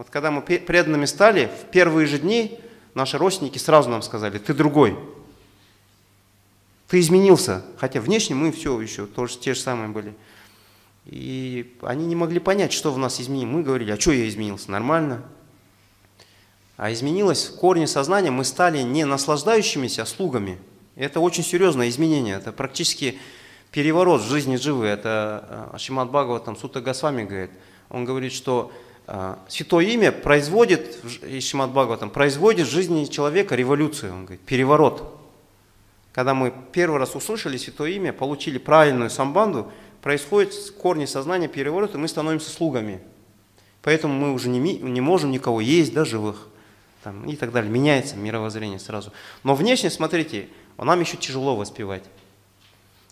Вот когда мы преданными стали, в первые же дни наши родственники сразу нам сказали, ты другой. Ты изменился. Хотя внешне мы все еще тоже те же самые были. И они не могли понять, что в нас изменилось. Мы говорили, а что я изменился? Нормально. А изменилось в корне сознания, мы стали не наслаждающимися, а слугами. Это очень серьезное изменение. Это практически переворот в жизни живы. Это э, Бхагава, там Сута Госвами говорит. Он говорит, что Святое имя производит, Ишимат Бхагаватам, производит в жизни человека революцию, он говорит, переворот. Когда мы первый раз услышали Святое имя, получили правильную самбанду, происходит в корне сознания переворот, и мы становимся слугами. Поэтому мы уже не, не можем никого есть, да, живых. Там, и так далее. Меняется мировоззрение сразу. Но внешне, смотрите, нам еще тяжело воспевать.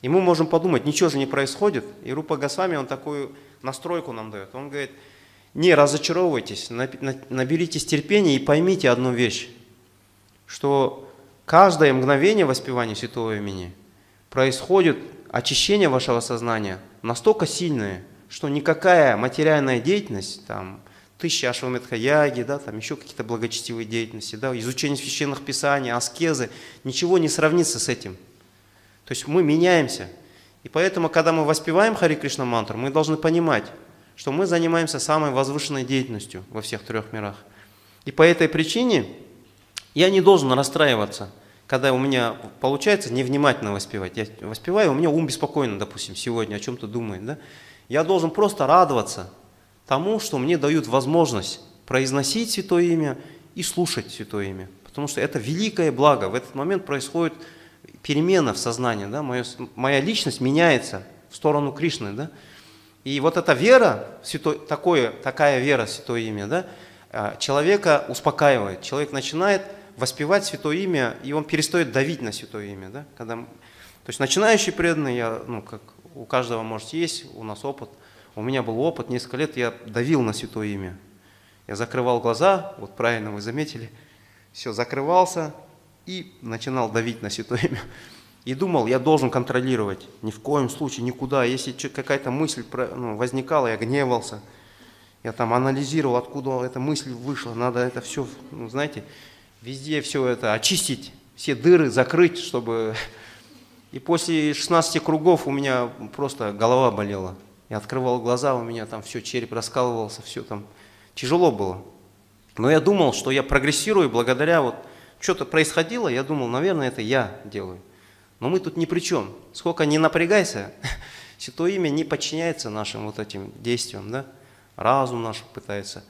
И мы можем подумать, ничего же не происходит. И Рупа Госвами, он такую настройку нам дает. Он говорит, не разочаровывайтесь, наберитесь терпения и поймите одну вещь, что каждое мгновение воспевания Святого Имени происходит очищение вашего сознания настолько сильное, что никакая материальная деятельность, там, тысяча ашвамедха-яги, да, там еще какие-то благочестивые деятельности, да, изучение священных писаний, аскезы, ничего не сравнится с этим. То есть мы меняемся. И поэтому, когда мы воспеваем Хари Кришна мантру, мы должны понимать, что мы занимаемся самой возвышенной деятельностью во всех трех мирах. И по этой причине я не должен расстраиваться, когда у меня получается невнимательно воспевать. Я воспеваю, у меня ум беспокойно, допустим, сегодня о чем-то думает. Да? Я должен просто радоваться тому, что мне дают возможность произносить Святое Имя и слушать Святое Имя. Потому что это великое благо. В этот момент происходит перемена в сознании, да, моя, моя личность меняется в сторону Кришны, да, и вот эта вера, святой, такое, такая вера, святое имя, да, а, человека успокаивает, человек начинает воспевать святое имя, и он перестает давить на святое имя, да, когда, то есть начинающий преданный, я, ну, как у каждого может есть, у нас опыт, у меня был опыт, несколько лет я давил на святое имя, я закрывал глаза, вот правильно вы заметили, все, закрывался, и начинал давить на святое имя. И думал, я должен контролировать. Ни в коем случае, никуда. Если какая-то мысль ну, возникала, я гневался. Я там анализировал, откуда эта мысль вышла. Надо это все, ну, знаете, везде все это очистить, все дыры закрыть, чтобы... И после 16 кругов у меня просто голова болела. Я открывал глаза, у меня там все, череп раскалывался, все там. Тяжело было. Но я думал, что я прогрессирую благодаря вот что-то происходило, я думал, наверное, это я делаю. Но мы тут ни при чем. Сколько не напрягайся, Святое имя не подчиняется нашим вот этим действиям, да? Разум наш пытается.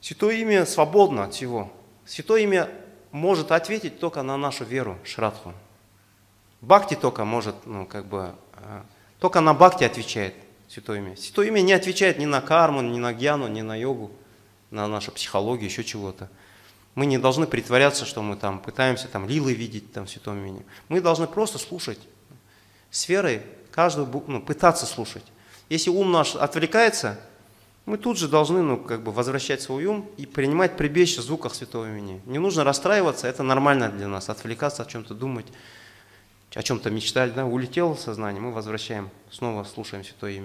Святое имя свободно от всего. Святое имя может ответить только на нашу веру, шрадху. Бхакти только может, ну, как бы, э, только на бхакти отвечает Святое имя. Святое имя не отвечает ни на карму, ни на гьяну, ни на йогу, на нашу психологию, еще чего-то. Мы не должны притворяться, что мы там пытаемся там лилы видеть там в святом имени. Мы должны просто слушать. С верой каждую, ну, пытаться слушать. Если ум наш отвлекается, мы тут же должны ну, как бы возвращать свой ум и принимать прибежище в звуках святого имени. Не нужно расстраиваться, это нормально для нас, отвлекаться, о чем-то думать, о чем-то мечтать. Да? Улетело сознание, мы возвращаем, снова слушаем святое имя.